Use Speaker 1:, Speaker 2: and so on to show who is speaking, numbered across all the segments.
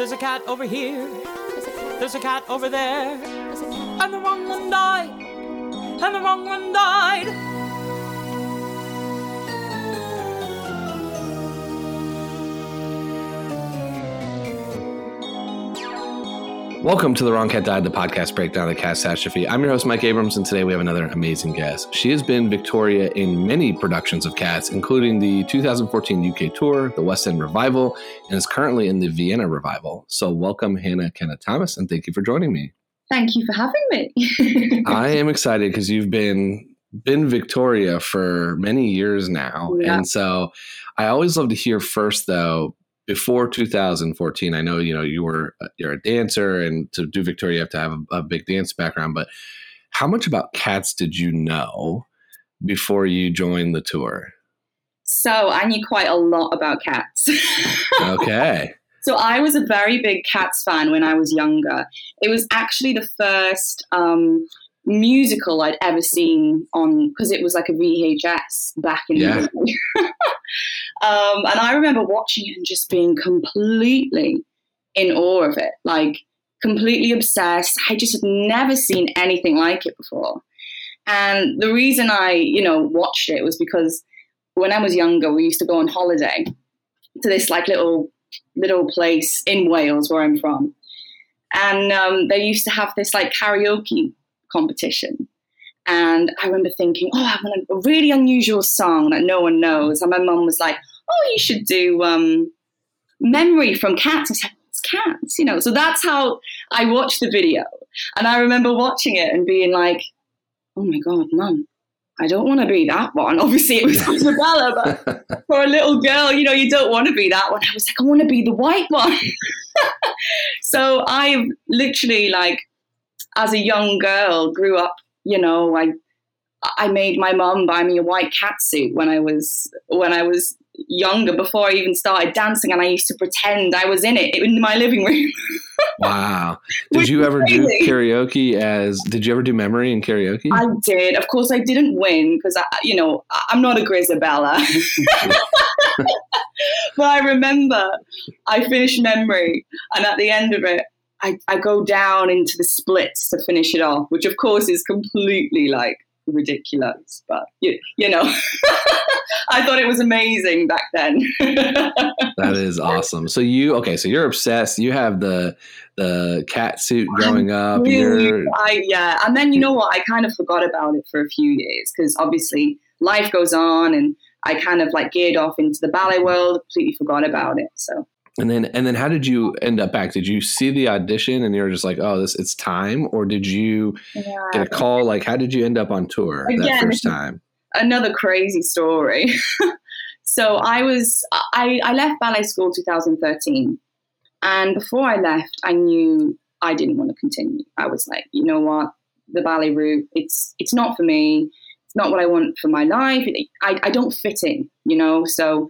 Speaker 1: There's a cat over here. There's a cat over there. And the wrong one died. And the wrong one died.
Speaker 2: Welcome to The Wrong Cat Died, the podcast breakdown of the catastrophe. I'm your host, Mike Abrams, and today we have another amazing guest. She has been Victoria in many productions of Cats, including the 2014 UK tour, the West End revival, and is currently in the Vienna revival. So, welcome, Hannah Kenna Thomas, and thank you for joining me.
Speaker 3: Thank you for having me.
Speaker 2: I am excited because you've been been Victoria for many years now,
Speaker 3: Yeah.
Speaker 2: and so I always love to hear first, though, before 2014 i know you know you were uh, you're a dancer and to do victoria you have to have a, a big dance background but how much about cats did you know before you joined the tour
Speaker 3: so I knew quite a lot about cats.
Speaker 2: okay
Speaker 3: so I was a very big cats fan when I was younger. It was actually the first um, musical I'd ever seen on because it was like a VHS back in
Speaker 2: Yeah.
Speaker 3: the day. um, and I remember watching it and just being completely in awe of it, like completely obsessed. I just had never seen anything like it before. And the reason I, you know, watched it was because when I was younger, we used to go on holiday to this like little little place in Wales where I'm from, and um, they used to have this like karaoke competition. And I remember thinking, oh, I want a really unusual song that no one knows. And my mum was like, oh, you should do um, Memory from Cats. I said, it's Cats, you know. So that's how I watched the video. And I remember watching it and being like, oh my God, mum, I don't want to be that one. Obviously, it was Grizabella, but for a little girl, you know, you don't want to be that one. I was like, I want to be the white one. so I literally, like, as a young girl, grew up, you know, I I made my mum buy me a white cat suit when I was when I was younger before I even started dancing and I used to pretend I was in it in my living room.
Speaker 2: wow did you ever do karaoke as did you ever do memory in karaoke
Speaker 3: I did. Of course, I didn't win because I, you know, I'm not a Grizabella. but I remember I finished memory, and at the end of it, I, I go down into the splits to finish it off, which of course is completely like ridiculous. But you, you know, I thought it was amazing back then.
Speaker 2: that is awesome so you okay so you're obsessed you have the the cat suit growing up
Speaker 3: Really, I, yeah, and then you know what? I kind of forgot about it for a few years because obviously life goes on, and I kind of like geared off into the ballet world. Completely forgot about it. So
Speaker 2: And then and then how did you end up back? Did you see the audition and you were just like, oh, this it's time, or did you
Speaker 3: yeah.
Speaker 2: get a call? Like, how did you end up on tour that first time?
Speaker 3: another crazy story. so I was I, I left ballet school 2013, and before I left, I knew I didn't want to continue. I was like, you know what, the ballet route it's it's not for me. It's not what I want for my life. I I don't fit in, you know. So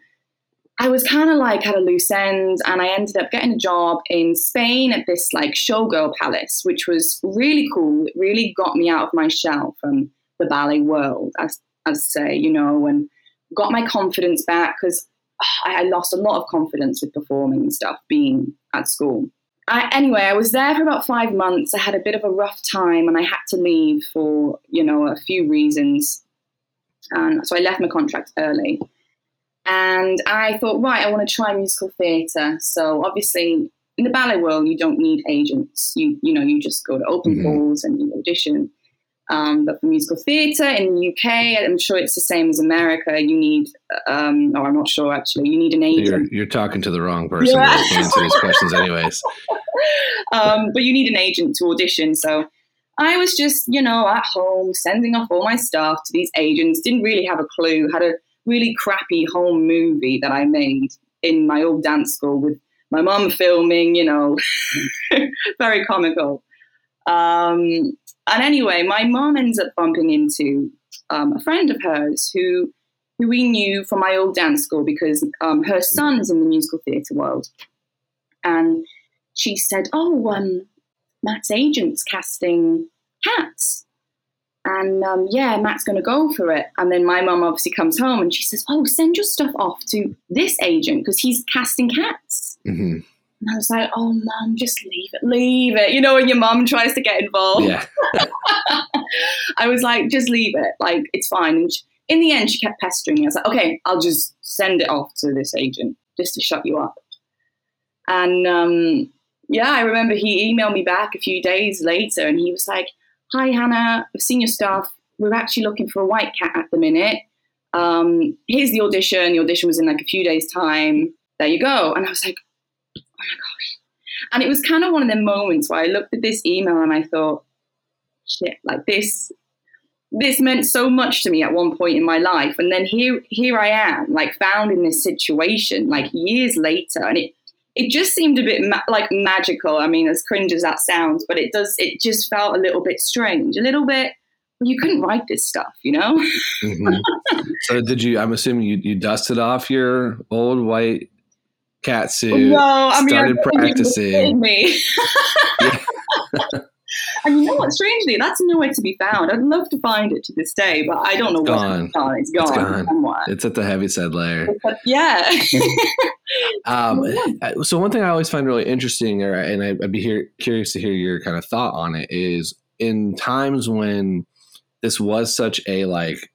Speaker 3: I was kind of like at a loose end, and I ended up getting a job in Spain at this like showgirl palace, which was really cool. It really got me out of my shell from the ballet world, as as say, you know, and got my confidence back because ah, I, I lost a lot of confidence with performing and stuff being at school. I, anyway, I was there for about five months. I had a bit of a rough time, and I had to leave for you know a few reasons. And so I left my contract early. And I thought, right, I want to try musical theatre. So obviously, in the ballet world, you don't need agents. You you know, you just go to open
Speaker 2: Mhm.
Speaker 3: calls and you audition. Um, but for musical theatre in the UK, I'm sure it's the same as America. You need, um, or I'm not sure actually, you need an
Speaker 2: You're
Speaker 3: agent.
Speaker 2: you're talking to the wrong person
Speaker 3: Yeah.
Speaker 2: to answer these questions, anyways.
Speaker 3: um, but you need an agent to audition. So I was just, you know, at home sending off all my stuff to these agents. Didn't really have a clue. Had a really crappy home movie that I made in my old dance school with my mum filming. You know, very comical. Um, and anyway, my mom ends up bumping into um, a friend of hers who who we knew from my old dance school because um, her son's in the musical theatre world, and she said, "Oh, um, Matt's agent's casting cats." And um, yeah, Matt's going to go for it. And then my mum obviously comes home and she says, "Oh, send your stuff off to this agent because he's casting cats."
Speaker 2: hmm
Speaker 3: And I was like, "Oh, mum, just leave it, leave it." You know, when your mum tries to get involved.
Speaker 2: Yeah.
Speaker 3: I was like, "Just leave it. Like, it's fine." And she, in the end, she kept pestering me. I was like, "Okay, I'll just send it off to this agent just to shut you up." And um, yeah, I remember he emailed me back a few days later and he was like, Hi, Hannah, I've seen your stuff. We're actually looking for a white cat at the minute. Um, here's the audition. The audition was in like a few days' time. There you go. And I was like, Oh my gosh. And it was kind of one of the moments where I looked at this email and I thought, shit, like this. This meant so much to me at one point in my life, and then here, here I am, like found in this situation, like years later, and it, it just seemed a bit ma- like magical. I mean, as cringe as that sounds, but it does. It just felt a little bit strange, a little bit. You couldn't write this stuff, you know.
Speaker 2: hmm So did you? I'm assuming you you dusted off your old white cat suit.
Speaker 3: no, I mean,
Speaker 2: started
Speaker 3: I thought you were
Speaker 2: practicing.
Speaker 3: me. and you know what? Strangely, that's nowhere to be found. I'd love to find it to this day, but I don't know
Speaker 2: It's
Speaker 3: where
Speaker 2: gone.
Speaker 3: it's gone. It's gone,
Speaker 2: It's gone.
Speaker 3: somewhere.
Speaker 2: It's at the Heaviside Layer.
Speaker 3: But yeah,
Speaker 2: Um,
Speaker 3: Yeah.
Speaker 2: uh, so one thing I always find really interesting, or, and I, I'd be here, curious to hear your kind of thought on it, is in times when this was such a like,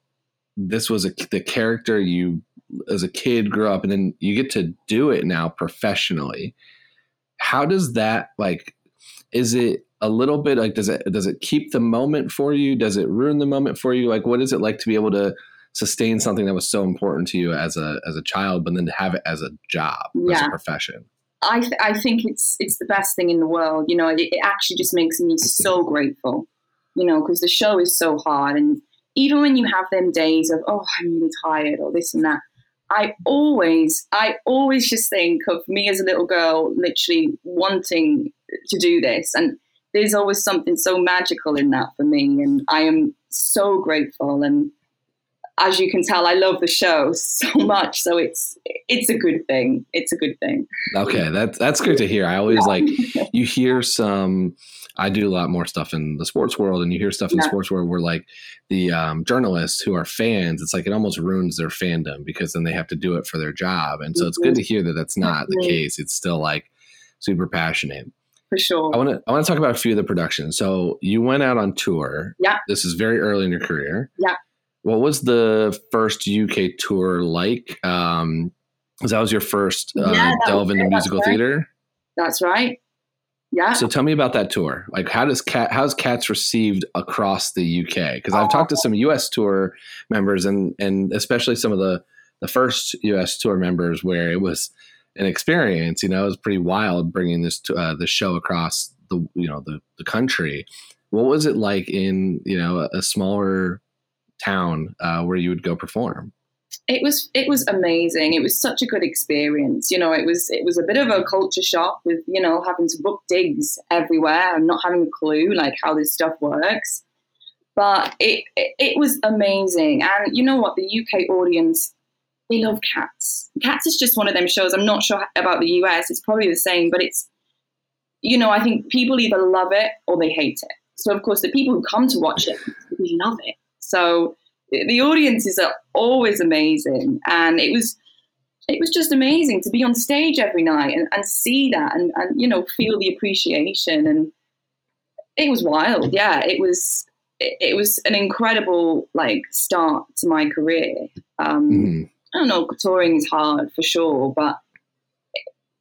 Speaker 2: this was a the character you as a kid grew up, and then you get to do it now professionally. How does that like? Is it a little bit like does it does it keep the moment for you? Does it ruin the moment for you? Like, what is it like to be able to sustain something that was so important to you as a as a child, but then to have it as a job, as a profession?
Speaker 3: I th- I think it's it's the best thing in the world. You know, it, it actually just makes me so grateful. You know, because the show is so hard, and even when you have them days of oh I'm really tired or this and that, I always I always just think of me as a little girl, literally wanting to do this, and there's always something so magical in that for me, and I am so grateful and. As you can tell, I love the show so much, so it's it's a good thing. It's a good thing.
Speaker 2: Okay, that's that's good to hear. I always like you hear some. I do a lot more stuff in the sports world, and you hear stuff in the
Speaker 3: Yeah.
Speaker 2: sports world where like the um, journalists who are fans, it's like it almost ruins their fandom because then they have to do it for their job, and so it's good to hear that that's not the case. It's still like super passionate.
Speaker 3: for sure.
Speaker 2: I want to I want to talk about a few of the productions. So you went out on tour.
Speaker 3: Yeah.
Speaker 2: This is very early in your career.
Speaker 3: Yeah.
Speaker 2: What was the first UK tour like? Um, 'cause that was your first uh,
Speaker 3: Yeah,
Speaker 2: delve into.
Speaker 3: That's
Speaker 2: musical
Speaker 3: right.
Speaker 2: theater.
Speaker 3: That's right. Yeah.
Speaker 2: So tell me about that tour. Like, how does cat how's cats received across the UK? Because I've talked to some US tour members and and especially some of the the first US tour members where it was an experience. You know, it was pretty wild bringing this to, uh, the show across the you know the the country. What was it like in you know a, a smaller town uh, where you would go perform?
Speaker 3: it was it was amazing. It was such a good experience. You know, it was it was a bit of a culture shock with you know having to book digs everywhere and not having a clue like how this stuff works. But it it, was amazing, and you know what? The UK audience they love Cats. Cats is just one of them shows. I'm not sure about the US. It's probably the same, but it's you know I think people either love it or they hate it. So of course the people who come to watch it they love it. So the audiences are always amazing. And it was it was just amazing to be on stage every night and, and see that and, and you know feel the appreciation. And it was wild. Yeah it was it, it was an incredible like start to my career. Um
Speaker 2: Mhm.
Speaker 3: i don't know touring is hard for sure but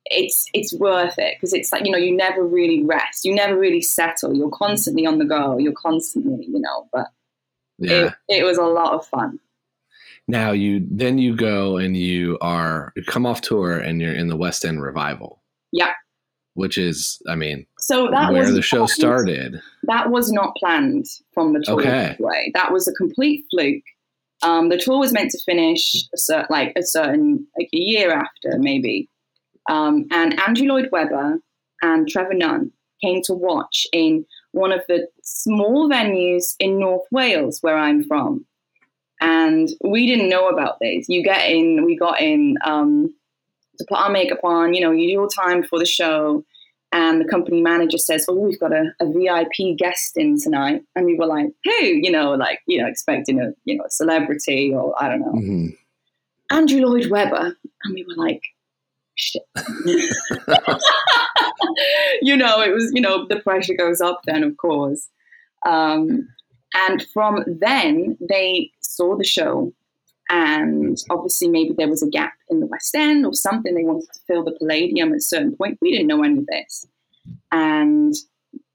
Speaker 3: it's it's worth it because it's like you know you never really rest. You never really settle. You're constantly on the go. You're constantly you know but
Speaker 2: Yeah.
Speaker 3: it, it was a lot of fun
Speaker 2: Now you then you go and you are you come off tour and you're in the West End revival.
Speaker 3: Yeah.
Speaker 2: Which is, I mean,
Speaker 3: so that
Speaker 2: where the show started.
Speaker 3: that was not planned from the tour
Speaker 2: Okay.
Speaker 3: way. That was a complete fluke. Um, the tour was meant to finish a cer- like a certain like a year after maybe, um, and Andrew Lloyd Webber and Trevor Nunn came to watch in one of the small venues in North Wales where I'm from, and we didn't know about this. You get in, we got in um, to put our makeup on. You know, you do your time for the show and the company manager says, "Oh, we've got a, a VIP guest in tonight," and we were like, "Who?" You know, like you know, expecting a you know a celebrity or I don't know,
Speaker 2: hmm
Speaker 3: Andrew Lloyd Webber, and we were like, "Shit." you know, it was you know the pressure goes up then, of course, um, and from then they saw the show. And obviously, maybe there was a gap in the West End or something. They wanted to fill the Palladium at a certain point. We didn't know any of this and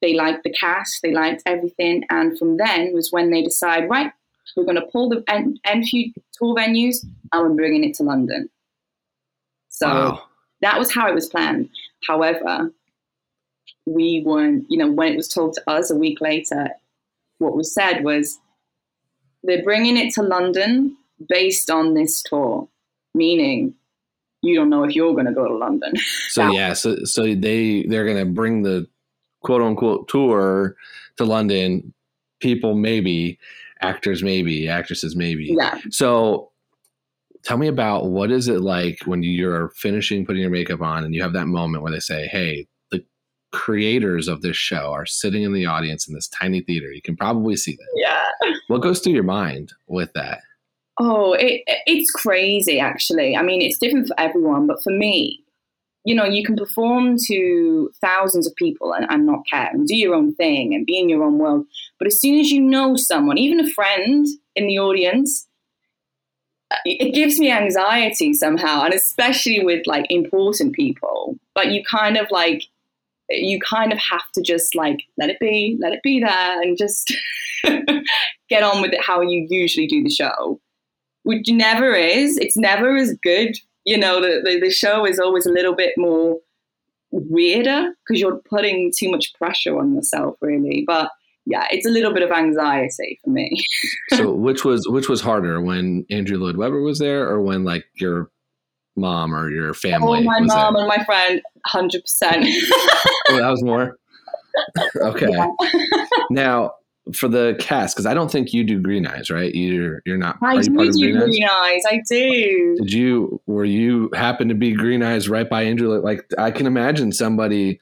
Speaker 3: they liked the cast, they liked everything. And from then was when they decide, right, we're going to pull the en- Enfield tour venues and we're bringing it to London. So
Speaker 2: Wow.
Speaker 3: that was how it was planned. However, we weren't, you know, when it was told to us a week later, what was said was they're bringing it to London based on this tour, meaning you don't know if you're going to go to London.
Speaker 2: So yeah, so so they they're gonna bring the quote unquote tour to London. People maybe, actors maybe, actresses maybe.
Speaker 3: yeah.
Speaker 2: So tell me about what is it like when you're finishing putting your makeup on and you have that moment where they say, "Hey, creators of this show are sitting in the audience in this tiny theater. You can probably see them."
Speaker 3: Yeah.
Speaker 2: What goes through your mind with that?
Speaker 3: Oh, it, it's crazy, actually. I mean, it's different for everyone, but for me, you know, you can perform to thousands of people and, and not care and do your own thing and be in your own world. But as soon as you know someone, even a friend in the audience, it it gives me anxiety somehow, and especially with like important people. But you kind of like, you kind of have to just like let it be, let it be there, and just get on with it how you usually do the show which never is. It's never as good. You know, the, the, the show is always a little bit more weirder because you're putting too much pressure on yourself, really. But yeah, it's a little bit of anxiety for me.
Speaker 2: So which was which was harder when Andrew Lloyd Webber was there or when like your mom or your family
Speaker 3: oh, my mom
Speaker 2: there?
Speaker 3: and my friend, 100%.
Speaker 2: Oh, that was more. okay. Now for the cast, because I don't think you do Green Eyes, right? You're you're not.
Speaker 3: I do
Speaker 2: you
Speaker 3: do
Speaker 2: Green Eyes?
Speaker 3: green eyes. I do.
Speaker 2: Did you were you happen to be Green Eyes right by Andrew? Like I can imagine somebody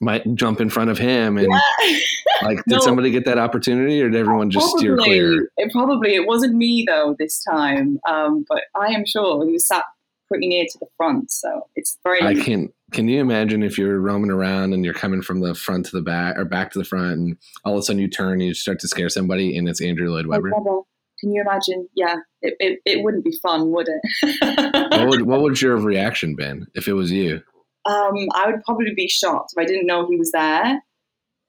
Speaker 2: might jump in front of him and like did
Speaker 3: No.
Speaker 2: somebody get that opportunity or did everyone just steer clear?
Speaker 3: It probably it wasn't me though this time, um, but I am sure he was sat pretty near to the front, so it's very.
Speaker 2: I can. Can you imagine if you're roaming around and you're coming from the front to the back or back to the front, and all of a sudden you turn and you start to scare somebody, and it's Andrew Lloyd Webber?
Speaker 3: Can you imagine? Yeah, it, it, it wouldn't be fun, would it?
Speaker 2: what would what would your reaction been if it was you?
Speaker 3: um, I would probably be shocked if I didn't know he was there.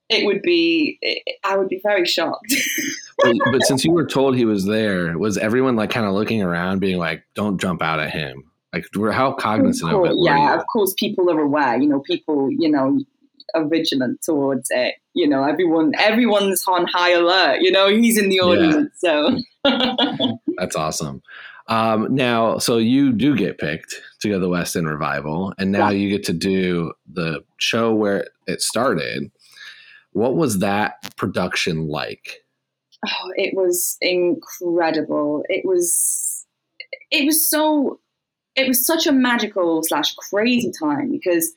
Speaker 3: It would be. It, I would be very shocked.
Speaker 2: but, but since you were told he was there, was everyone like kind of looking around, being like, "Don't jump out at him"? Like, we're how cognizant of,
Speaker 3: course,
Speaker 2: it?
Speaker 3: yeah, of course, people are aware. You know, people, you know, are vigilant towards it. You know, everyone, everyone's on high alert. You know, he's in the
Speaker 2: Yeah.
Speaker 3: audience, so
Speaker 2: That's awesome. Um, now, so you do get picked to go to the West End Revival, and now
Speaker 3: Yeah.
Speaker 2: you get to do the show where it started. What was that production like?
Speaker 3: oh, it was incredible. It was, it was so, it was such a magical slash crazy time because,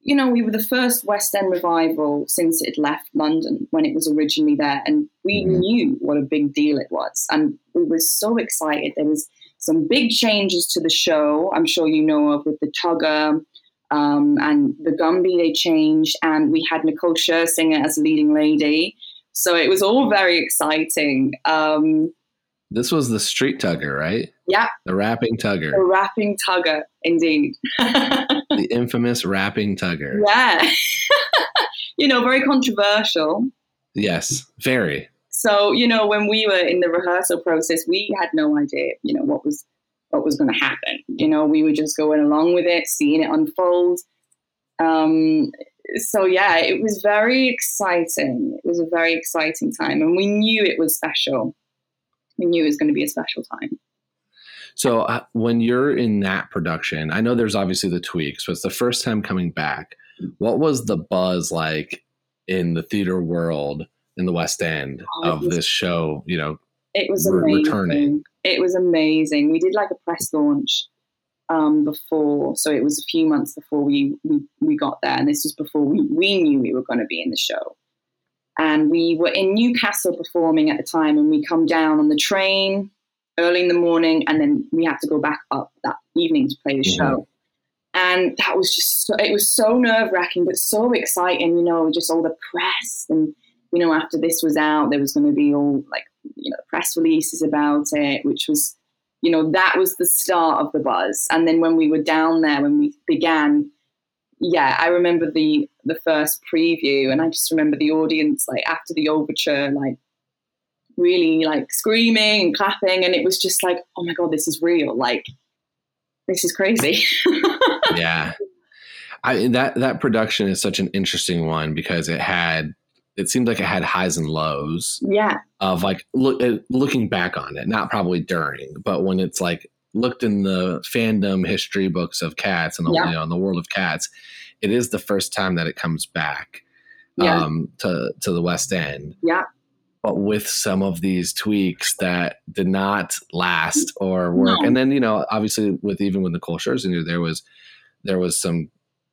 Speaker 3: you know, we were the first West End revival since it left London when it was originally there, and we
Speaker 2: Mhm.
Speaker 3: knew what a big deal it was, and we were so excited. There was some big changes to the show. I'm sure you know of with the Tugger um, and the Gumbie they changed, and we had Nicole Scherzinger as leading lady. So it was all very exciting. Um,
Speaker 2: this was the street tugger, right?
Speaker 3: Yeah.
Speaker 2: The rapping tugger.
Speaker 3: The rapping tugger, indeed.
Speaker 2: the infamous rapping tugger.
Speaker 3: Yeah. you know, very controversial.
Speaker 2: Yes, very.
Speaker 3: So, you know, when we were in the rehearsal process, we had no idea, you know, what was what was going to happen. You know, we were just going along with it, seeing it unfold. Um, so yeah, it was very exciting. It was a very exciting time, and we knew it was special. We knew it was going to be a special time.
Speaker 2: So uh, when you're in that production, I know there's obviously the tweaks, but it's the first time coming back. What was the buzz like in the theater world in the West End oh, of was, this show? You know,
Speaker 3: it was re- returning. It was amazing. We did like a press launch um, before, so it was a few months before we, we we got there, and this was before we we knew we were going to be in the show. And we were in Newcastle performing at the time, and we come down on the train early in the morning, and then we had to go back up that evening to play the mm-hmm. show. And that was just so, it was so nerve wracking, but so exciting. You know, just all the press, and you know, after this was out, there was going to be all like you know press releases about it, which was you know that was the start of the buzz. And then when we were down there, when we began, yeah, I remember the the first preview, and I just remember the audience like after the overture, like really like screaming and clapping, and it was just like, oh my god, this is real! Like this is crazy.
Speaker 2: yeah, I that that production is such an interesting one because it had it seemed like it had highs and lows.
Speaker 3: Yeah.
Speaker 2: Of like look uh, looking back on it, not probably during, but when it's like looked in the fandom history books of cats and the, yeah. you know, in the world of cats, it is the first time that it comes back yeah. um, to to the West End.
Speaker 3: Yeah.
Speaker 2: But with some of these tweaks that did not last or work, no. and then you know, obviously, with even with Nicole Scherzinger, there was there was some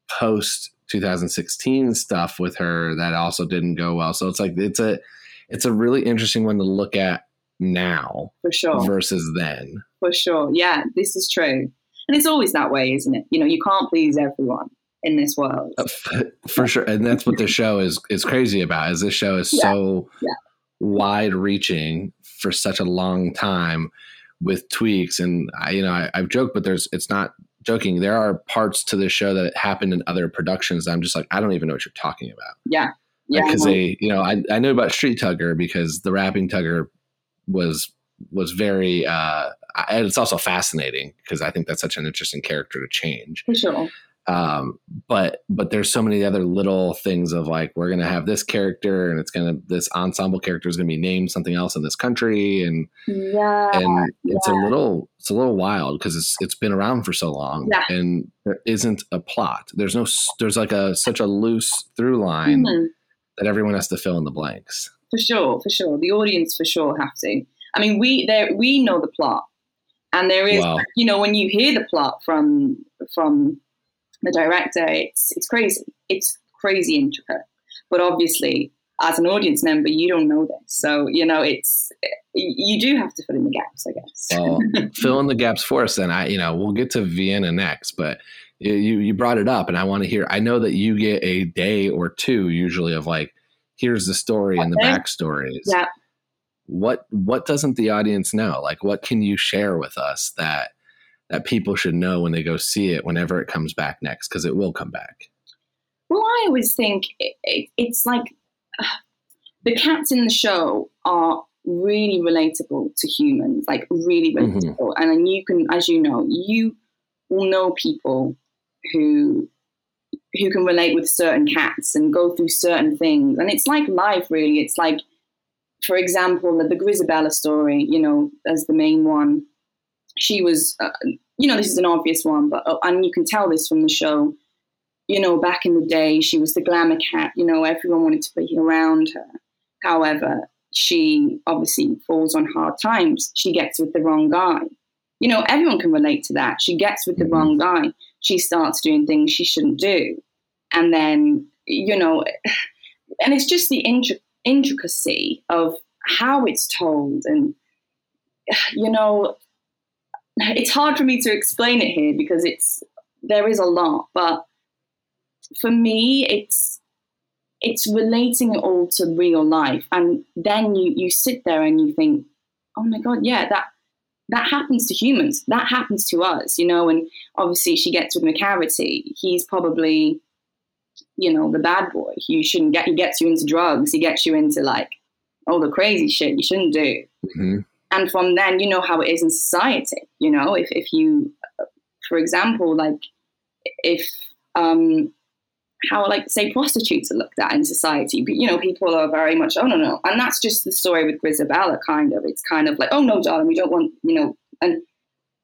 Speaker 2: post 2016 stuff with her that also didn't go well. So it's like it's a it's a really interesting one to look at now
Speaker 3: for sure
Speaker 2: versus then
Speaker 3: for sure yeah this is true and it's always that way isn't it you know you can't please everyone in this world uh,
Speaker 2: for sure and that's what the show is is crazy about is this show is yeah. so yeah. wide reaching for such a long time with tweaks and I, you know I, i've joked but there's it's not joking, there are parts to this show that happened in other productions that I'm just like, I don't even know what you're talking about.
Speaker 3: Yeah. Yeah.
Speaker 2: Because they, you know, I, I know about Street Tugger because the rapping Tugger was was very uh and it's also fascinating because I think that's such an interesting character to change.
Speaker 3: For sure
Speaker 2: um, but but there's so many other little things of like we're gonna have this character and it's gonna this ensemble character is gonna be named something else in this country and
Speaker 3: yeah
Speaker 2: and it's yeah. a little it's a little wild because it's it's been around for so long yeah. and there isn't a plot there's no there's like a such a loose through line mm-hmm. that everyone has to fill in the blanks
Speaker 3: for sure for sure the audience for sure have to I mean we there we know the plot and there is wow. you know when you hear the plot from from the director, it's it's crazy. It's crazy intricate. But obviously, as an audience member, you don't know this. So, you know, it's you do have to fill in the gaps, I guess.
Speaker 2: well, fill in the gaps for us then. I you know, we'll get to Vienna next, but you you brought it up and I want to hear I know that you get a day or two usually of like here's the story okay. and the backstories.
Speaker 3: Yeah.
Speaker 2: What what doesn't the audience know? Like what can you share with us that that people should know when they go see it whenever it comes back next because it will come back
Speaker 3: well i always think it, it, it's like uh, the cats in the show are really relatable to humans like really mm-hmm. relatable mm-hmm. and then you can as you know you will know people who who can relate with certain cats and go through certain things and it's like life really it's like for example the, grizabella story you know as the main one she was, uh, you know, this is an obvious one, but uh, and you can tell this from the show. You know, back in the day, she was the glamour cat. You know, everyone wanted to be around her. However, she obviously falls on hard times. She gets with the wrong guy. You know, everyone can relate to that. She gets with the wrong mm-hmm. guy. She starts doing things she shouldn't do. And then, you know, and it's just the intricacy of how it's told. And, you know, it's hard for me to explain it here because it's there is a lot, but for me, it's it's relating it all to real life, and then you you sit there and you think, oh my god, yeah, that that happens to humans. That happens to us, you know. And obviously, she gets with Macavity. He's probably, you know, the bad boy. You shouldn't get. He gets you into drugs. He gets you into like all the crazy shit you shouldn't do.
Speaker 2: Mm-hmm.
Speaker 3: And from then, you know how it is in society. You know, if if you, for example, like if um how like say prostitutes are looked at in society but you know people are very much oh no no and that's just the story with grizabella kind of it's kind of like oh no darling we don't want you know and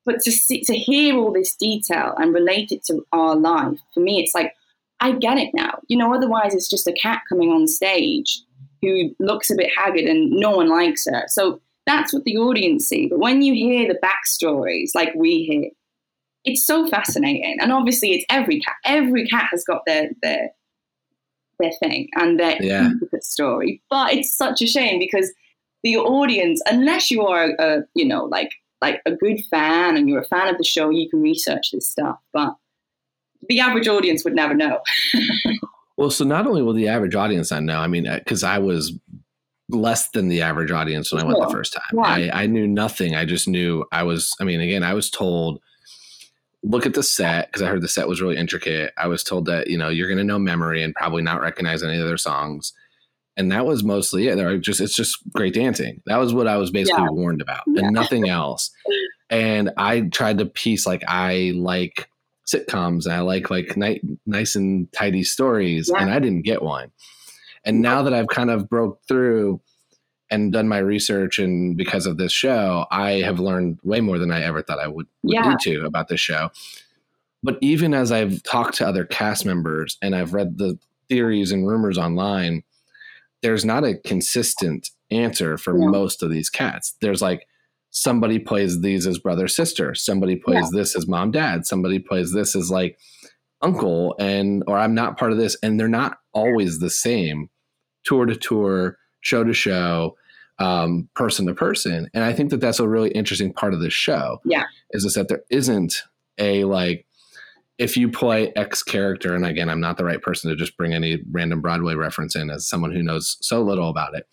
Speaker 3: but to see to hear all this detail and relate it to our life for me it's like i get it now you know otherwise it's just a cat coming on stage who looks a bit haggard and no one likes her so that's what the audience see but when you hear the backstories like we hear it's so fascinating. And obviously, it's every cat. Every cat has got their their their thing and their
Speaker 2: Yeah.
Speaker 3: story. But it's such a shame because the audience, unless you are a, a you know like like a good fan and you're a fan of the show, you can research this stuff. But the average audience would never know.
Speaker 2: Well, so not only will the average audience not know, I mean, uh, because I was less than the average audience when I went
Speaker 3: Sure.
Speaker 2: the first time.
Speaker 3: Right.
Speaker 2: I, I knew nothing. I just knew I was, I mean, again, I was told, look at the set, because I heard the set was really intricate. I was told that, you know, you're going to know memory and probably not recognize any of their songs. And that was mostly it. They're just, it's just great dancing. That was what I was basically
Speaker 3: Yeah.
Speaker 2: warned about
Speaker 3: Yeah.
Speaker 2: and nothing else. And I tried to piece like, I like sitcoms and I like like ni- nice and tidy stories,
Speaker 3: Yeah.
Speaker 2: and I didn't get one. And now that I've kind of broke through and done my research, and because of this show, I have learned way more than I ever thought I would, would
Speaker 3: Yeah.
Speaker 2: need to about this show. But even as I've talked to other cast members and I've read the theories and rumors online, there's not a consistent answer for
Speaker 3: No.
Speaker 2: most of these cats. There's like somebody plays these as brother sister, somebody plays this as mom dad, somebody plays this as like uncle and or I'm not part of this and they're not always the same tour to tour, show to show, um, person to person. And I think that that's a really interesting part of this show.
Speaker 3: Yeah.
Speaker 2: Is this that there isn't a like if you play X character, and again, I'm not the right person to just bring any random Broadway reference in as someone who knows so little about it.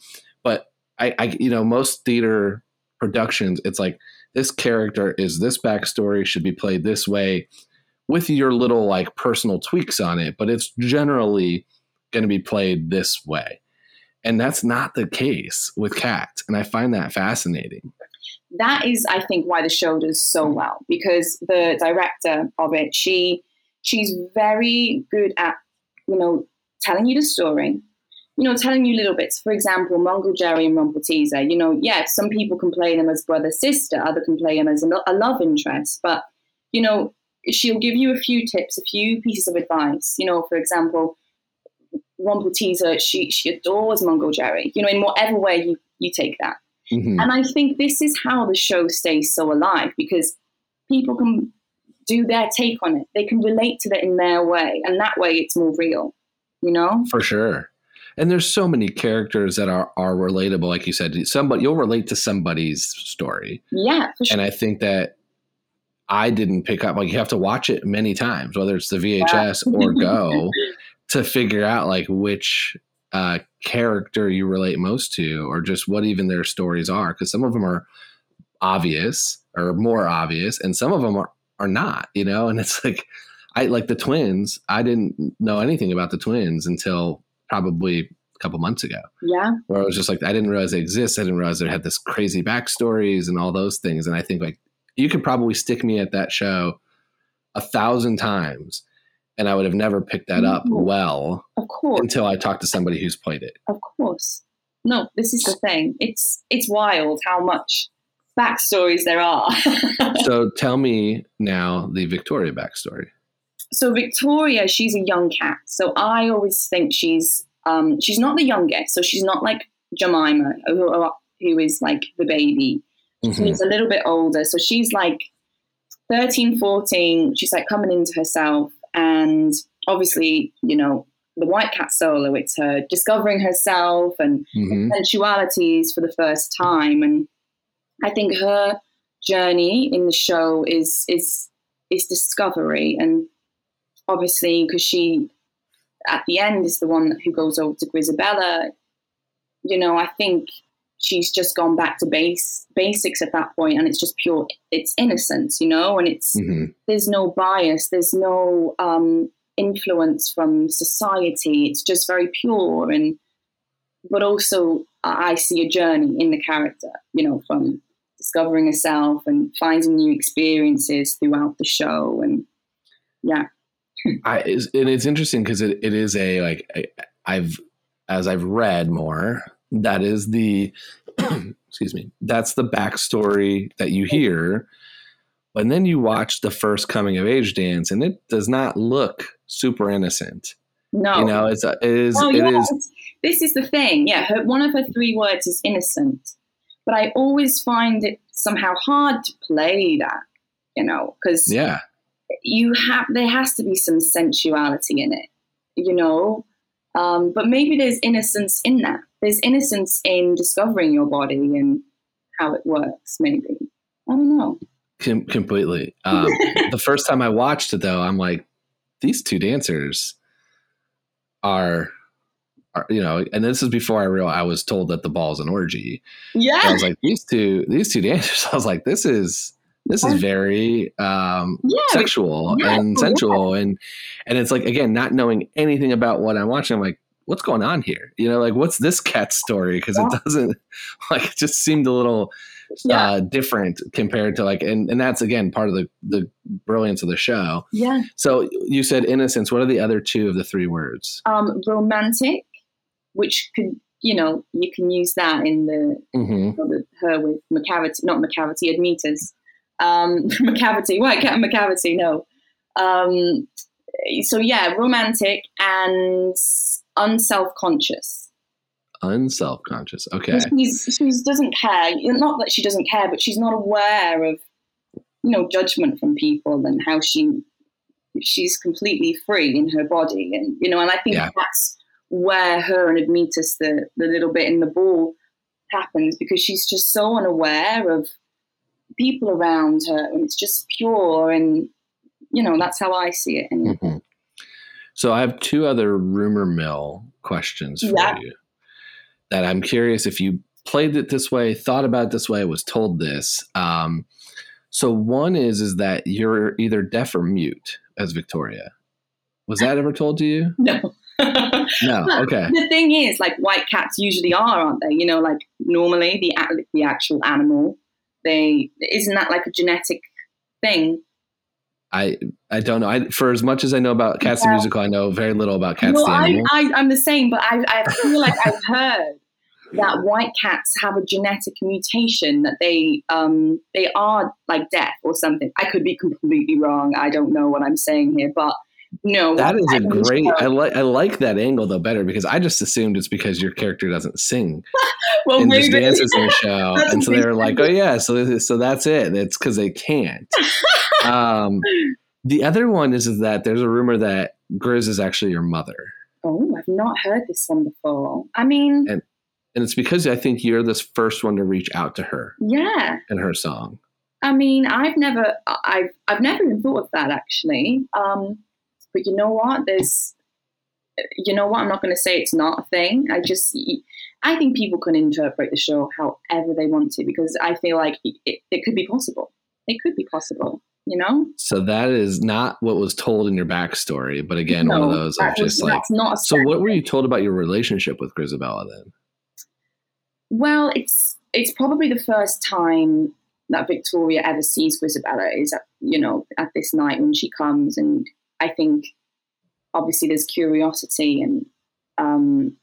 Speaker 2: But I, I you know, most theater productions, it's like this character is this backstory should be played this way with your little like personal tweaks on it, but it's generally going to be played this way. And that's not the case with cats. And I find that fascinating.
Speaker 3: that is i think why the show does so well because the director of it she she's very good at you know telling you the story you know telling you little bits for example Mungojerrie and Rumpleteazer. you know yeah some people can play them as brother sister other can play them as a, love interest but you know she'll give you a few tips a few pieces of advice you know for example Rumpleteazer, she she adores Mungojerrie you know in whatever way you you take that
Speaker 2: Mhm.
Speaker 3: and I think this is how the show stays so alive because people can do their take on it. They can relate to it in their way, and that way it's more real. You know?
Speaker 2: For sure. And there's so many characters that are, are relatable, like you said. Somebody you'll relate to somebody's story.
Speaker 3: Yeah, for sure.
Speaker 2: And I think that I didn't pick up like you have to watch it many times, whether it's the VHS or go, to figure out like which uh, character you relate most to, or just what even their stories are. Because some of them are obvious or more obvious, and some of them are are not. You know, and it's like I like the twins. I didn't know anything about the twins until probably a couple months ago
Speaker 3: yeah,
Speaker 2: where I was just like, I didn't realize they exist. I didn't realize they had this crazy backstories and all those things. And I think like you could probably stick me at that show a thousand times and I would have never picked that up
Speaker 3: Mhm.
Speaker 2: well
Speaker 3: of course,
Speaker 2: until I talked to somebody who's played it.
Speaker 3: of course. No, this is the thing. It's it's wild how much backstories there are.
Speaker 2: so tell me now the Victoria backstory.
Speaker 3: So Victoria, she's a young cat. So I always think she's um, she's not the youngest. So she's not like Jemima, who, who is like the baby.
Speaker 2: Mhm.
Speaker 3: She's a little bit older. So she's like 13, 14. She's like coming into herself. And obviously, you know, the White Cat solo, it's her discovering herself and
Speaker 2: Mhm.
Speaker 3: sensualities for the first time. And I think her journey in the show is is is discovery, and obviously because she at the end is the one who goes over to Grizabella. You know, I think she's just gone back to base basics at that point, and it's just pure. It's innocence, you know, and it's
Speaker 2: hmm
Speaker 3: there's no bias, there's no um, influence from society. It's just very pure, and but also I see a journey in the character, you know, from discovering herself and finding new experiences throughout the show, and yeah,
Speaker 2: I is- and it's interesting because it, it is a like I, I've as I've read more that is the excuse me that's the backstory that you hear, and then you watch the first coming of age dance and it does not look super innocent.
Speaker 3: no,
Speaker 2: You know, it's a, it is
Speaker 3: Oh,
Speaker 2: it
Speaker 3: yeah,
Speaker 2: is
Speaker 3: it's- This is the thing. Yeah, her, one of her three words is innocent, but I always find it somehow hard to play that. You know, because
Speaker 2: yeah
Speaker 3: you have there has to be some sensuality in it. You know, um, but maybe there's innocence in that. There's innocence in discovering your body and how it works. Maybe I don't know.
Speaker 2: com- completely. Um, the first time I watched it though, I'm like, these two dancers are. You know, and this is before I realized I was told that the ball's an orgy.
Speaker 3: Yeah.
Speaker 2: I was like, these two, these two dancers. I was like, this is this is very um,
Speaker 3: yeah,
Speaker 2: sexual
Speaker 3: yeah,
Speaker 2: and
Speaker 3: yeah.
Speaker 2: sensual, and and it's like again, not knowing anything about what I'm watching. I'm like, what's going on here? You know, like what's this cat story? Because it doesn't like it just seemed a little uh, different compared to like, and and that's again part of the the brilliance of the show.
Speaker 3: yeah.
Speaker 2: So you said innocence. What are the other two of the three words?
Speaker 3: Um, romantic, which could you know you can use that in the
Speaker 2: hmm
Speaker 3: with her with Macavity, not Macavity, Admetus. Um, Macavity, and Macavity, no. Um, so yeah, romantic and unself conscious.
Speaker 2: Unself conscious. Okay.
Speaker 3: She's she doesn't care. Not that she doesn't care, but she's not aware of you know judgment from people and how she she's completely free in her body, and you know, and I think
Speaker 2: Yeah.
Speaker 3: that's where her and Admetus the the little bit in the ball happens because she's just so unaware of people around her, and it's just pure, and you know, that's how I see it.
Speaker 2: Mhm. So I have two other rumor mill questions for
Speaker 3: Yeah.
Speaker 2: you that I'm curious if you played it this way, thought about it this way, was told this. Um, so one is is that you're either deaf or mute as Victoria. Was that ever told to you?
Speaker 3: no.
Speaker 2: No. Okay.
Speaker 3: The thing is, like white cats usually are, aren't they? You know, like normally the the actual animal, they isn't that like a genetic thing?
Speaker 2: I I don't know. I for as much as I know about Cats the musical, I know very little about Cats
Speaker 3: no,
Speaker 2: the
Speaker 3: I,
Speaker 2: animal.
Speaker 3: I I'm the same, but I I feel like I've heard that white cats have a genetic mutation that they um they are like deaf or something. I could be completely wrong. I don't know what I'm saying here, but no,
Speaker 2: that is a
Speaker 3: I
Speaker 2: great. I like I like that angle though better because I just assumed it's because your character doesn't sing.
Speaker 3: well,
Speaker 2: and just dances in the show. And so
Speaker 3: they're
Speaker 2: like, "Oh yeah, so this- so that's it. It's because they can't." um, the other one is, is that there's a rumor that Grizz is actually your mother,
Speaker 3: Oh, I've not heard this one before. I mean,
Speaker 2: and it's because I think you're this first one to reach out to her
Speaker 3: yeah.
Speaker 2: in her song.
Speaker 3: I mean, I've never, I've, I've never even thought of that actually. Um, but you know what? There's, you know what? I'm not going to say it's not a thing. I just, I think people can interpret the show however they want to because I feel like it, it could be possible. It could be possible. You know?
Speaker 2: So that is not what was told in your backstory, but again, one of those of
Speaker 3: that was-
Speaker 2: just like.
Speaker 3: that's not. A
Speaker 2: So what were you told about your relationship with Grizabella then?
Speaker 3: Well, it's it's probably the first time that Victoria ever sees Grizabella is at you know at this night when she comes, and I think obviously there's curiosity and um,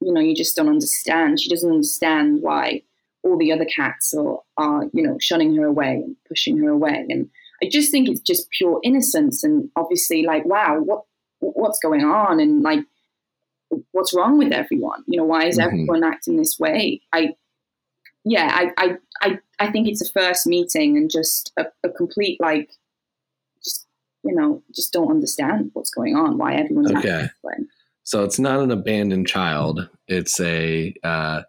Speaker 3: you know you just don't understand. She doesn't understand why all the other cats are are you know shunning her away and pushing her away, and I just think it's just pure innocence and obviously like wow what what's going on and like what's wrong with everyone? You know, why is
Speaker 2: Mhm.
Speaker 3: everyone acting this way? I, yeah, I, I, I, I think it's a first meeting and just a, a complete like, you know, just don't understand what's going on. Why everyone's
Speaker 2: Okay. So it's not an abandoned child. It's a, uh,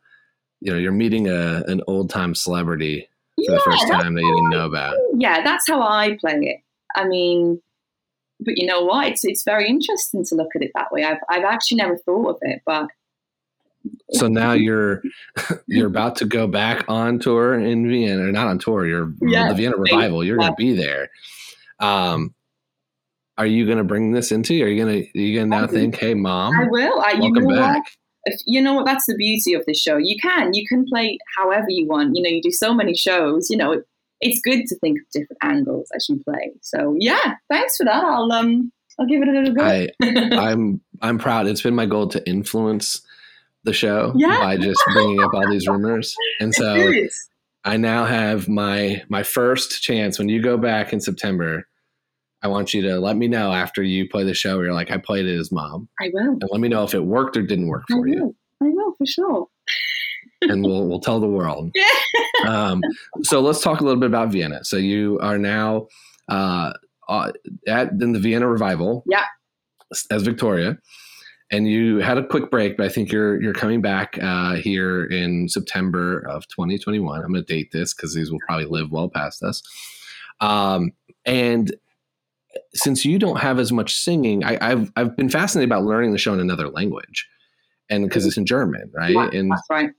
Speaker 2: you know, you're meeting a an old time celebrity for the first time that you didn't know about.
Speaker 3: yeah, that's how I play it. I mean, but you know what? It's it's very interesting to look at it that way. I've I've actually never thought of it, but
Speaker 2: So now you're you're about to go back on tour in Vienna, or not on tour. You're
Speaker 3: Yeah.
Speaker 2: the Vienna revival. You're going to be there. Um, are you going to bring this into? Are you going to? Are you going to now think, "Hey, mom,
Speaker 3: I will. I, you
Speaker 2: welcome
Speaker 3: know
Speaker 2: back."
Speaker 3: what? You know what? That's the beauty of the show. You can you can play however you want. You know, you do so many shows. You know, it, it's good to think of different angles as you play. So yeah, thanks for that. I'll um I'll give it a little go.
Speaker 2: I I'm I'm proud. It's been my goal to influence the show
Speaker 3: Yeah.
Speaker 2: by just bringing up all these rumors, and so I now have my my first chance. When you go back in September, I want you to let me know after you play the show. You're like, I played it as mom,
Speaker 3: I will.
Speaker 2: and let me know if it worked or didn't work
Speaker 3: I
Speaker 2: for you,
Speaker 3: will. I will for sure.
Speaker 2: and we'll we'll tell the world.
Speaker 3: Yeah.
Speaker 2: Um, so let's talk a little bit about Vienna. So you are now uh, uh, at in the Vienna revival,
Speaker 3: Yeah.
Speaker 2: as Victoria, and you had a quick break, but I think you're you're coming back uh, here in September of 2021. I'm going to date this because these will probably live well past us. Um, and since you don't have as much singing, I, I've I've been fascinated about learning the show in another language, and because it's in German, right?
Speaker 3: Yeah,
Speaker 2: and
Speaker 3: that's right.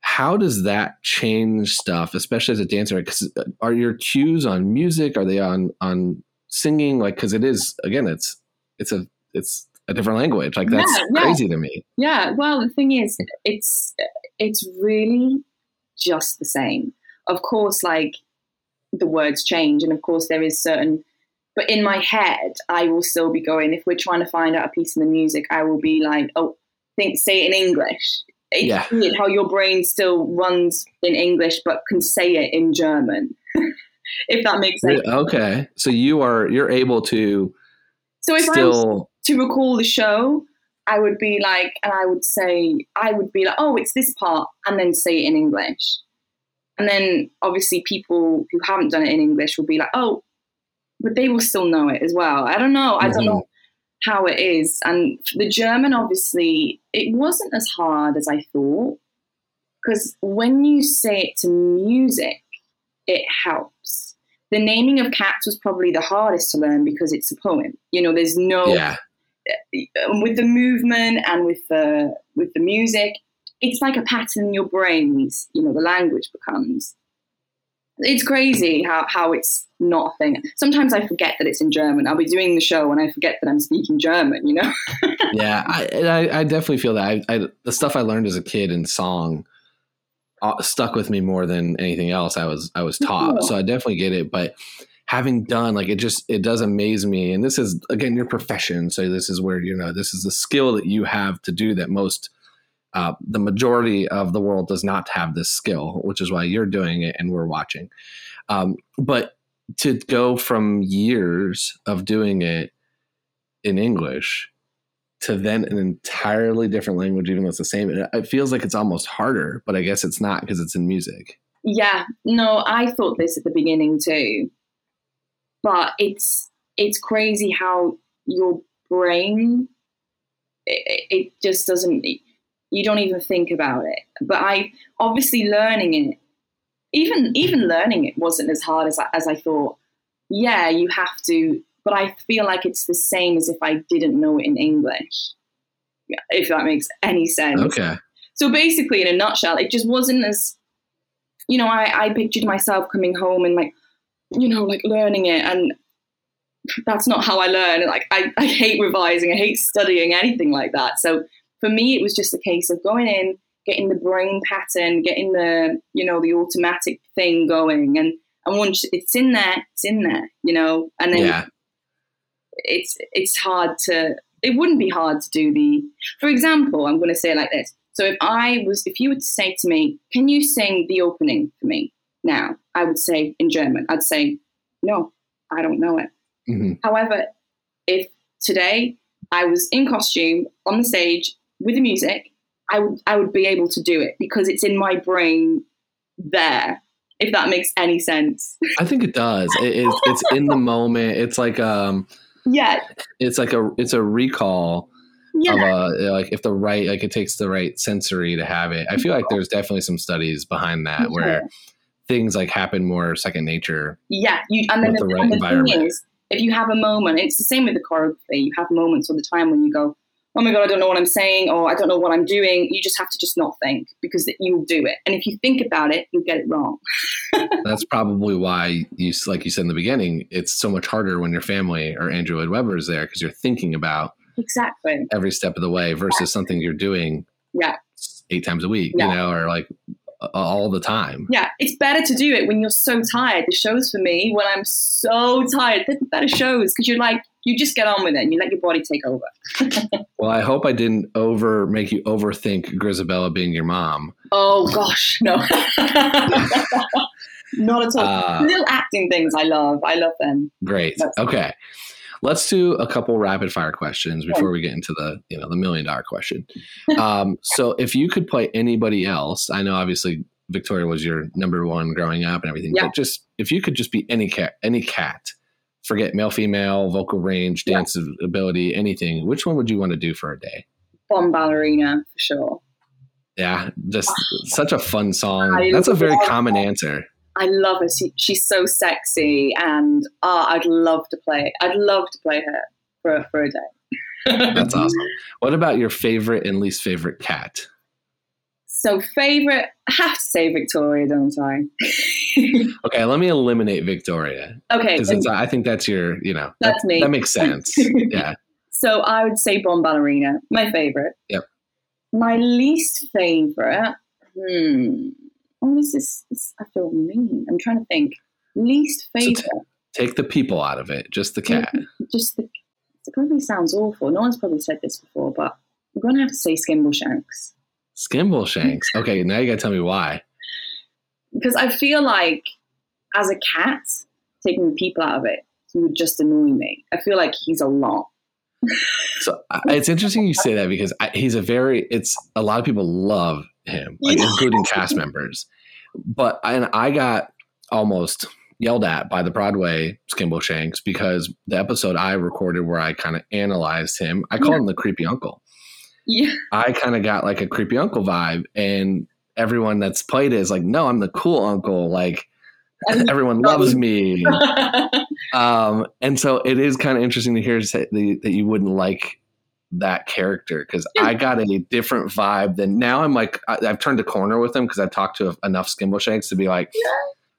Speaker 2: how does that change stuff, especially as a dancer? Because uh, are your cues on music? Are they on on singing? Like, because it is again, it's it's a it's a different language. Like that's
Speaker 3: Yeah, yeah.
Speaker 2: crazy to me.
Speaker 3: Yeah, well, the thing is, it's it's really just the same. Of course, like the words change, and of course there is certain. But in my head, I will still be going. If we're trying to find out a piece of the music, I will be like, "Oh, think, say it in English." It's
Speaker 2: Yeah.
Speaker 3: weird how your brain still runs in English but can say it in German. if that makes sense.
Speaker 2: Okay, so you are you're able to
Speaker 3: So if I was to recall the show, I would be like, and I would say, I would be like, oh, it's this part, and then say it in English. And then obviously people who haven't done it in English will be like, oh, but they will still know it as well. I don't know. I don't know how it is. And the German, obviously, it wasn't as hard as I thought. Because when you say it to music, it helps. The naming of cats was probably the hardest to learn because it's a poem. You know, there's no
Speaker 2: yeah
Speaker 3: um, with the movement and with the with the music, it's like a pattern in your brains. You know, the language becomes. It's crazy how how it's not a thing. Sometimes I forget that it's in German. I'll be doing the show and I forget that I'm speaking German. You know.
Speaker 2: yeah. I, I I definitely feel that. I, I the stuff I learned as a kid in song uh, stuck with me more than anything else I was I was taught.
Speaker 3: Yeah.
Speaker 2: So I definitely get it, but having done like it just it does amaze me and this is again your profession so this is where you know this is the skill that you have to do that most uh, the majority of the world does not have this skill which is why you're doing it and we're watching. Um, but to go from years of doing it in english to then an entirely different language even though it's the same it, feels like it's almost harder but i guess it's not because it's in music.
Speaker 3: Yeah, no, I thought this at the beginning too. But it's it's crazy how your brain it, it just doesn't you don't even think about it. But I obviously learning it even even learning it wasn't as hard as I, as I thought. Yeah, you have to, but I feel like it's the same as if I didn't know it in English. If that makes any sense.
Speaker 2: okay
Speaker 3: So basically, in a nutshell, it just wasn't as, you know, I, I pictured myself coming home and like, you know, like learning it. And that's not how I learn. Like, I, I hate revising, I hate studying, anything like that. So for me, it was just a case of going in, getting the brain pattern, getting the, you know, the automatic thing going. And, and once it's in there, it's in there, you know, and then
Speaker 2: yeah.
Speaker 3: it's it's hard to it wouldn't be hard to do the for example i'm going to say it like this. So if i was if you were to say to me can you sing the opening for me now? I would say in german i'd say no i don't know it.
Speaker 2: Mhm.
Speaker 3: however if today i was in costume on the stage with the music i would i would be able to do it because it's in my brain there if that makes any sense
Speaker 2: I think it does. It, it's it's in the moment. It's like um,
Speaker 3: yeah
Speaker 2: it's like a it's a recall
Speaker 3: yeah
Speaker 2: of a like if the right like it takes the right sensory to have it. I feel like there's definitely some studies behind that where things like happen more second nature.
Speaker 3: Yeah, you and then the,
Speaker 2: the right
Speaker 3: the thing
Speaker 2: environment.
Speaker 3: is, if you have a moment, it's the same with the choreography. You have moments all the time when you go, "Oh my god, I don't know what I'm saying," or "I don't know what I'm doing." You just have to just not think because you'll do it. And if you think about it, you'll get it wrong.
Speaker 2: That's probably why you, like you said in the beginning, it's so much harder when your family or Andrew Lloyd Webber is there because you're thinking about
Speaker 3: Exactly.
Speaker 2: every step of the way versus something you're doing
Speaker 3: Yeah.
Speaker 2: eight times a week,
Speaker 3: Yeah.
Speaker 2: you know, or like all the time.
Speaker 3: Yeah, it's better to do it when you're so tired. The shows for me, when I'm so tired, they're the better shows because you're like, you just get on with it and you let your body take over.
Speaker 2: Well, I hope I didn't over make you overthink Grizabella being your mom.
Speaker 3: Oh gosh, no. Not at all.
Speaker 2: Uh,
Speaker 3: Little acting things I love. I love them.
Speaker 2: Great.
Speaker 3: That's-
Speaker 2: Okay. Let's do a couple rapid fire questions before we get into the, you know, the million dollar question. Um, so if you could play anybody else, I know obviously Victoria was your number one growing up and everything,
Speaker 3: Yeah.
Speaker 2: but just if you could just be any cat, any cat, forget male, female, vocal range,
Speaker 3: Yeah.
Speaker 2: dance ability, anything, which one would you want to do for a day?
Speaker 3: Bombalurina for sure.
Speaker 2: Yeah, just such a fun song.
Speaker 3: I
Speaker 2: That's a very common
Speaker 3: that.
Speaker 2: answer.
Speaker 3: I love her. She, she's so sexy, and uh, I'd love to play. I'd love to play her for for a day.
Speaker 2: That's awesome. What about your favorite and least favorite cat?
Speaker 3: So favorite, I have to say Victoria, don't I?
Speaker 2: Okay, let me eliminate Victoria
Speaker 3: okay,
Speaker 2: because I think that's your, you know, that,
Speaker 3: That's me.
Speaker 2: That makes sense. yeah.
Speaker 3: so I would say Bombalurina, my favorite.
Speaker 2: Yep.
Speaker 3: My least favorite. Hmm. Oh, this is. This, I feel mean. I'm trying to think. Least
Speaker 2: So
Speaker 3: favorite.
Speaker 2: t- Take the people out of it, just the cat.
Speaker 3: just the, it probably sounds awful. No one's probably said this before, but I'm going to have to say
Speaker 2: Skimbleshanks Skimbleshanks. Okay, now you got to tell me why.
Speaker 3: because I feel like as a cat, taking the people out of it would just annoy me. I feel like he's a lot.
Speaker 2: So I- it's interesting you say that because I, he's a very, it's a lot of people love him, like including cast members. But and I got almost yelled at by the Broadway Skimbleshanks because the episode I recorded where I kind of analyzed him, I called him the creepy uncle.
Speaker 3: Yeah,
Speaker 2: I kind of got like a creepy uncle vibe, and everyone that's played it is like, no, I'm the cool uncle. Like everyone loves me. Um, and so it is kind of interesting to hear say the, that you wouldn't like that character because I got a different vibe than now. I'm like I, I've turned a corner with him because I've talked to enough Skimbleshanks to be like,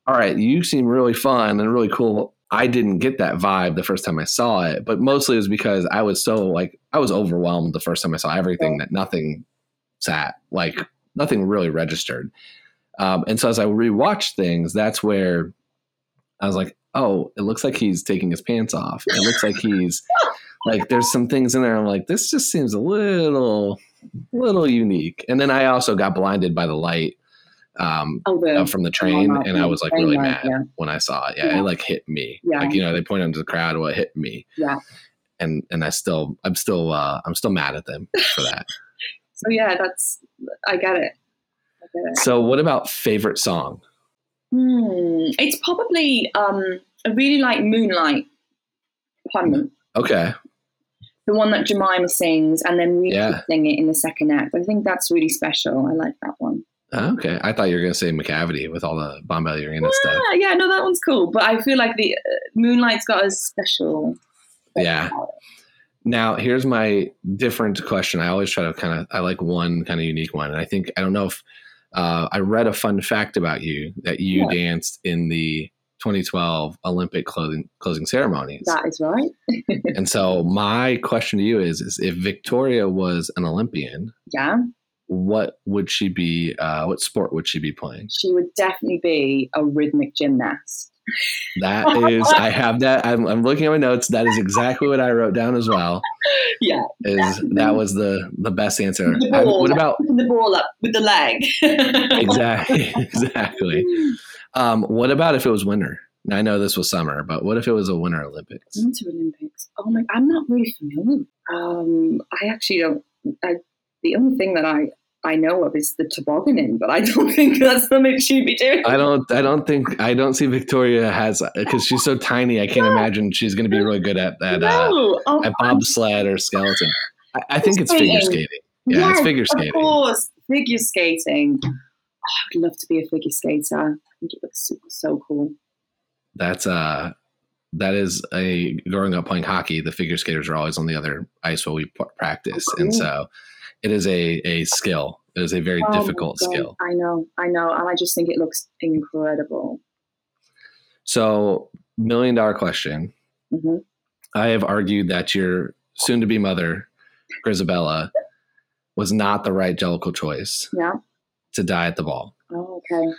Speaker 2: all right, you seem really fun and really cool. I didn't get that vibe the first time I saw it, but mostly it was because I was so like I was overwhelmed the first time I saw everything that nothing sat like nothing really registered. Um, and so as I rewatched things, that's where I was like, oh, it looks like he's taking his pants off. It looks like he's like there's some things in there. I'm like, this just seems a little, little unique. And then I also got blinded by the light um,
Speaker 3: oh, the,
Speaker 2: uh, from the train,
Speaker 3: light,
Speaker 2: and I was like really mad
Speaker 3: yeah.
Speaker 2: when I saw it. Yeah,
Speaker 3: Yeah.
Speaker 2: it like hit me.
Speaker 3: Yeah.
Speaker 2: Like you know, they pointed into the crowd. Well, it hit me.
Speaker 3: Yeah.
Speaker 2: And and I still, I'm still, uh, I'm still mad at them for that.
Speaker 3: So yeah, that's I get it. I get it.
Speaker 2: so, what about favorite song?
Speaker 3: Hmm. It's probably um, I really like Moonlight. Pardon me.
Speaker 2: Okay.
Speaker 3: The one that Jemima sings, and then we
Speaker 2: Yeah.
Speaker 3: sing it in the second act. I think that's really special. I like that one.
Speaker 2: Okay. I thought you were gonna say Macavity with all the Bombalurina stuff.
Speaker 3: Ah, yeah, no, that one's cool. But I feel like the uh, Moonlight's got a special.
Speaker 2: Yeah. Now, here's my different question. I always try to kind of, I like one kind of unique one. And I think, I don't know if uh, I read a fun fact about you that you
Speaker 3: Yeah.
Speaker 2: danced in the 2012 Olympic closing, closing ceremonies.
Speaker 3: That is right.
Speaker 2: and so, my question to you is, is if Victoria was an Olympian,
Speaker 3: Yeah,
Speaker 2: what would she be, uh, what sport would she be playing?
Speaker 3: she would definitely be a rhythmic gymnast.
Speaker 2: That is, I have that. I'm, I'm looking at my notes. That is exactly what I wrote down as well.
Speaker 3: Yeah,
Speaker 2: Is that was the the best answer?
Speaker 3: the
Speaker 2: I- what about
Speaker 3: the ball up with the leg?
Speaker 2: exactly exactly um what about if it was winter i know this was summer but what if it was a winter olympics
Speaker 3: Winter Olympics. Oh my! I'm not really familiar. Um, I actually don't. I, the only thing that I I know of is the tobogganing, but I don't think that's something she'd be doing.
Speaker 2: i don't i don't think i don't see victoria has because she's so tiny i can't imagine she's going to be really good at that uh,
Speaker 3: no, oh,
Speaker 2: at bobsled or skeleton i, I think it's figure
Speaker 3: Skating.
Speaker 2: yeah it's
Speaker 3: yes,
Speaker 2: figure
Speaker 3: Of
Speaker 2: skating
Speaker 3: course, figure skating. I would love to be a figure skater. I think it looks super, so cool.
Speaker 2: That's uh that is a growing up playing hockey. The figure skaters are always on the other ice while we practice,
Speaker 3: Oh,
Speaker 2: and so it is a a skill. It is a very
Speaker 3: Oh
Speaker 2: difficult skill.
Speaker 3: I know, I know, and I just think it looks incredible.
Speaker 2: So, million dollar question.
Speaker 3: hmm
Speaker 2: I have argued that your soon to be mother, Grizabella, was not the right jellicle choice
Speaker 3: Yeah.
Speaker 2: to die at the ball.
Speaker 3: Oh, okay.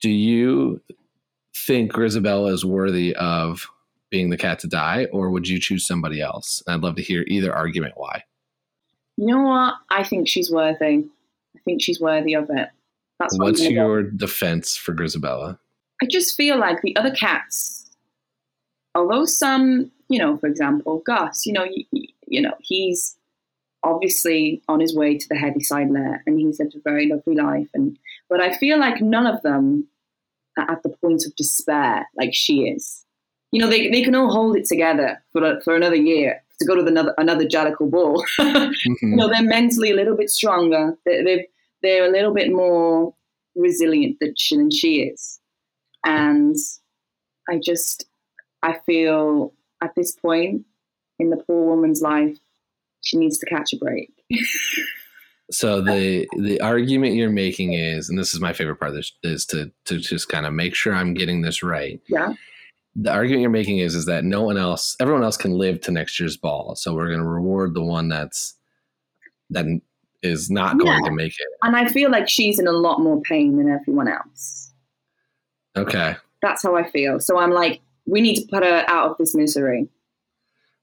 Speaker 2: Do you think Grizabella is worthy of being the cat to die, or would you choose somebody else? And I'd love to hear either argument why.
Speaker 3: You know what? I think she's worthy. I think she's worthy of it. That's what
Speaker 2: What's
Speaker 3: go.
Speaker 2: your defense for Grizabella?
Speaker 3: I just feel like the other cats, although some, you know, for example, Gus, you know, you, you know, he's obviously on his way to the Heaviside Layer, and he's lived a very lovely life. And but I feel like none of them are at the point of despair like she is. You know, they, they can all hold it together for for another year to go to the another another Jellicle ball.
Speaker 2: Mhm.
Speaker 3: you know, they're mentally a little bit stronger. They, they've, they're a little bit more resilient than she, than she is. And I just, I feel at this point in the poor woman's life, she needs to catch a break.
Speaker 2: So the the argument you're making is, and this is my favorite part this, is to to just kind of make sure I'm getting this right.
Speaker 3: Yeah.
Speaker 2: The argument you're making is is that no one else, everyone else can live to next year's ball. So we're going to reward the one that's that is not going to make it.
Speaker 3: And I feel like she's in a lot more pain than everyone else.
Speaker 2: Okay.
Speaker 3: That's how I feel. So I'm like, we need to put her out of this misery.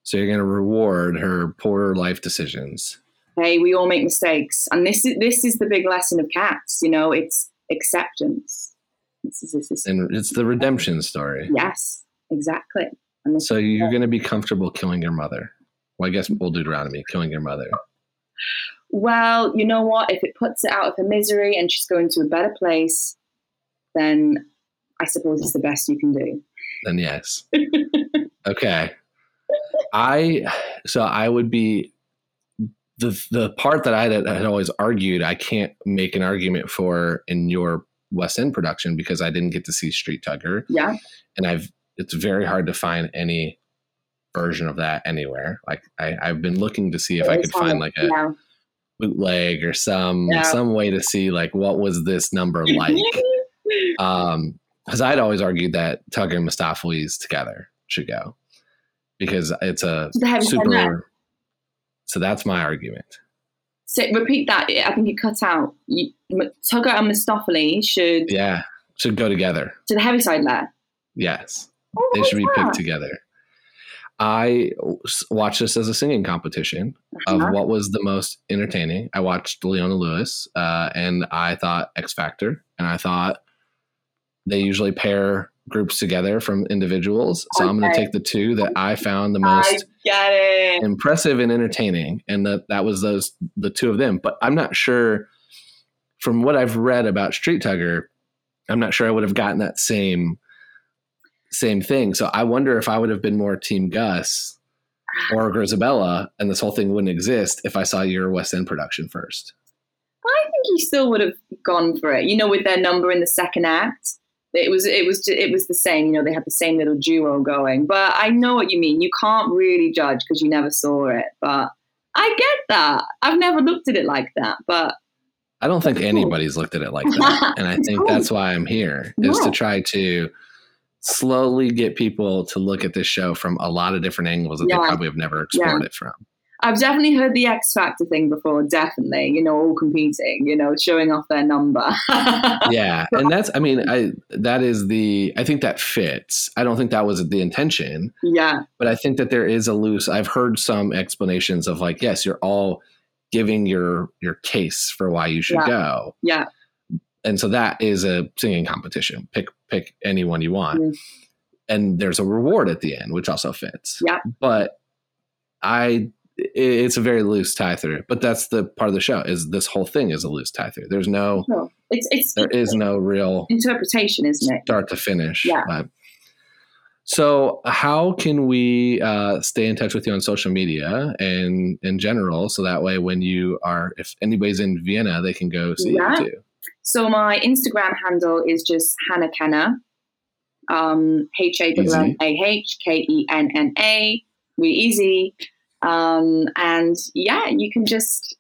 Speaker 2: So you're going to reward her poor life decisions.
Speaker 3: Hey, we all make mistakes. And this is this is the big lesson of cats, you know, it's acceptance. This is, this is
Speaker 2: And it's the redemption story.
Speaker 3: Yes, exactly.
Speaker 2: So you're going to be comfortable killing your mother. Well, I guess we'll Deuteronomy, killing your mother.
Speaker 3: well, you know what? If it puts it out of her misery and she's going to a better place, then I suppose it's the best you can do.
Speaker 2: Then yes. okay. I so I would be the the part that I had, had always argued I can't make an argument for in your West End production because I didn't get to see Street Tugger
Speaker 3: Yeah.
Speaker 2: and I've it's very hard to find any version of that anywhere. Like I, I've been looking to see if I could find like a
Speaker 3: Yeah.
Speaker 2: bootleg or some
Speaker 3: Yeah.
Speaker 2: some way to see like what was this number like. um because i'd always argued that tugger and Mistoffelees together should go because it's a
Speaker 3: To the Heaviside Layer.
Speaker 2: super so that's my argument
Speaker 3: So repeat that. I think it cut out. You, Tugger and Mistoffelees should
Speaker 2: yeah should go together
Speaker 3: to the heavy side there.
Speaker 2: yes
Speaker 3: Oh,
Speaker 2: they should be
Speaker 3: what's
Speaker 2: picked together. I watched this as a singing competition of
Speaker 3: Uh-huh.
Speaker 2: what was the most entertaining. I watched leona lewis uh, and i thought x factor and i thought they usually pair groups together from individuals. So i'm going to take the two that i found the most impressive and entertaining and that that was those the two of them. But i'm not sure from what i've read about street tugger i'm not sure i would have gotten that same same thing so i wonder if i would have been more team gus or Grizabella and this whole thing wouldn't exist if i saw your west end production first
Speaker 3: I think he still would have gone for it. You know, with their number in the second act, it was it was it was the same. You know, they had the same little duo going. But I know what you mean. You can't really judge because you never saw it. But I get that. I've never looked at it like that. But
Speaker 2: i don't think
Speaker 3: cool.
Speaker 2: anybody's looked at it like that and i think
Speaker 3: cool.
Speaker 2: that's why i'm here is
Speaker 3: Yeah.
Speaker 2: to try to slowly get people to look at this show from a lot of different angles that
Speaker 3: Yeah.
Speaker 2: they probably have never explored
Speaker 3: Yeah.
Speaker 2: it from
Speaker 3: I've definitely heard the X Factor thing before. Definitely, you know, all competing. You know, showing off their number.
Speaker 2: yeah and that's i mean i that is the i think that fits i don't think that was the intention
Speaker 3: yeah.
Speaker 2: but i think that there is a loose i've heard some explanations of like yes you're all giving your your case for why you should
Speaker 3: Yeah.
Speaker 2: go
Speaker 3: Yeah.
Speaker 2: and so that is a singing competition pick pick anyone you want
Speaker 3: Mm.
Speaker 2: and there's a reward at the end which also fits
Speaker 3: Yeah.
Speaker 2: but i it's a very loose tie through but that's the part of the show is this whole thing is a loose tie through there's no
Speaker 3: Sure. It's it's
Speaker 2: there is no real
Speaker 3: interpretation, isn't it?
Speaker 2: start to finish.
Speaker 3: Yeah.
Speaker 2: So, how can we uh, stay in touch with you on social media and in general, so that way when you are, if anybody's in Vienna, they can go see
Speaker 3: Yeah.
Speaker 2: you too.
Speaker 3: So my Instagram handle is just Hannah Kenna, um, H A W A H K E N N A, really easy. Um, and yeah, you can just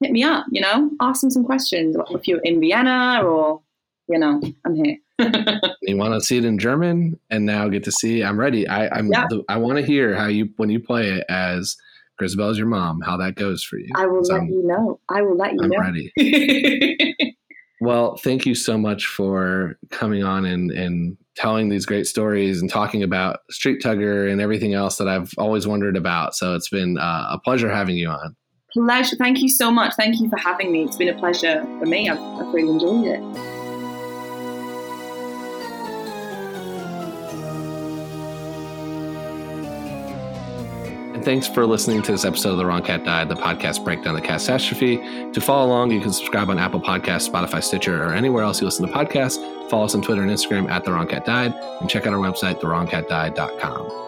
Speaker 3: hit me up, you know, ask me some questions. If you're in Vienna or, you know, I'm here.
Speaker 2: you want to see it in German and now get to see, I'm ready. I, I'm,
Speaker 3: Yeah.
Speaker 2: the, I want to hear how you, when you play it as Grisabel's your mom, how that goes for you.
Speaker 3: I will let
Speaker 2: I'm,
Speaker 3: you know. I will let you
Speaker 2: I'm
Speaker 3: know.
Speaker 2: ready. Well, thank you so much for coming on and, and telling these great stories and talking about Street Tugger and everything else that I've always wondered about. So it's been uh, a pleasure having you on.
Speaker 3: pleasure. Thank you so much. Thank you for having me. It's been a pleasure for me. I've, I've really enjoyed it.
Speaker 2: Thanks for listening to this episode of The Wrong Cat Died, the podcast breakdown of the catastrophe. To follow along, you can subscribe on Apple Podcasts, Spotify, Stitcher, or anywhere else you listen to podcasts. Follow us on Twitter and Instagram at The Wrong Cat Died, and check out our website, TheWrongCatDied.com.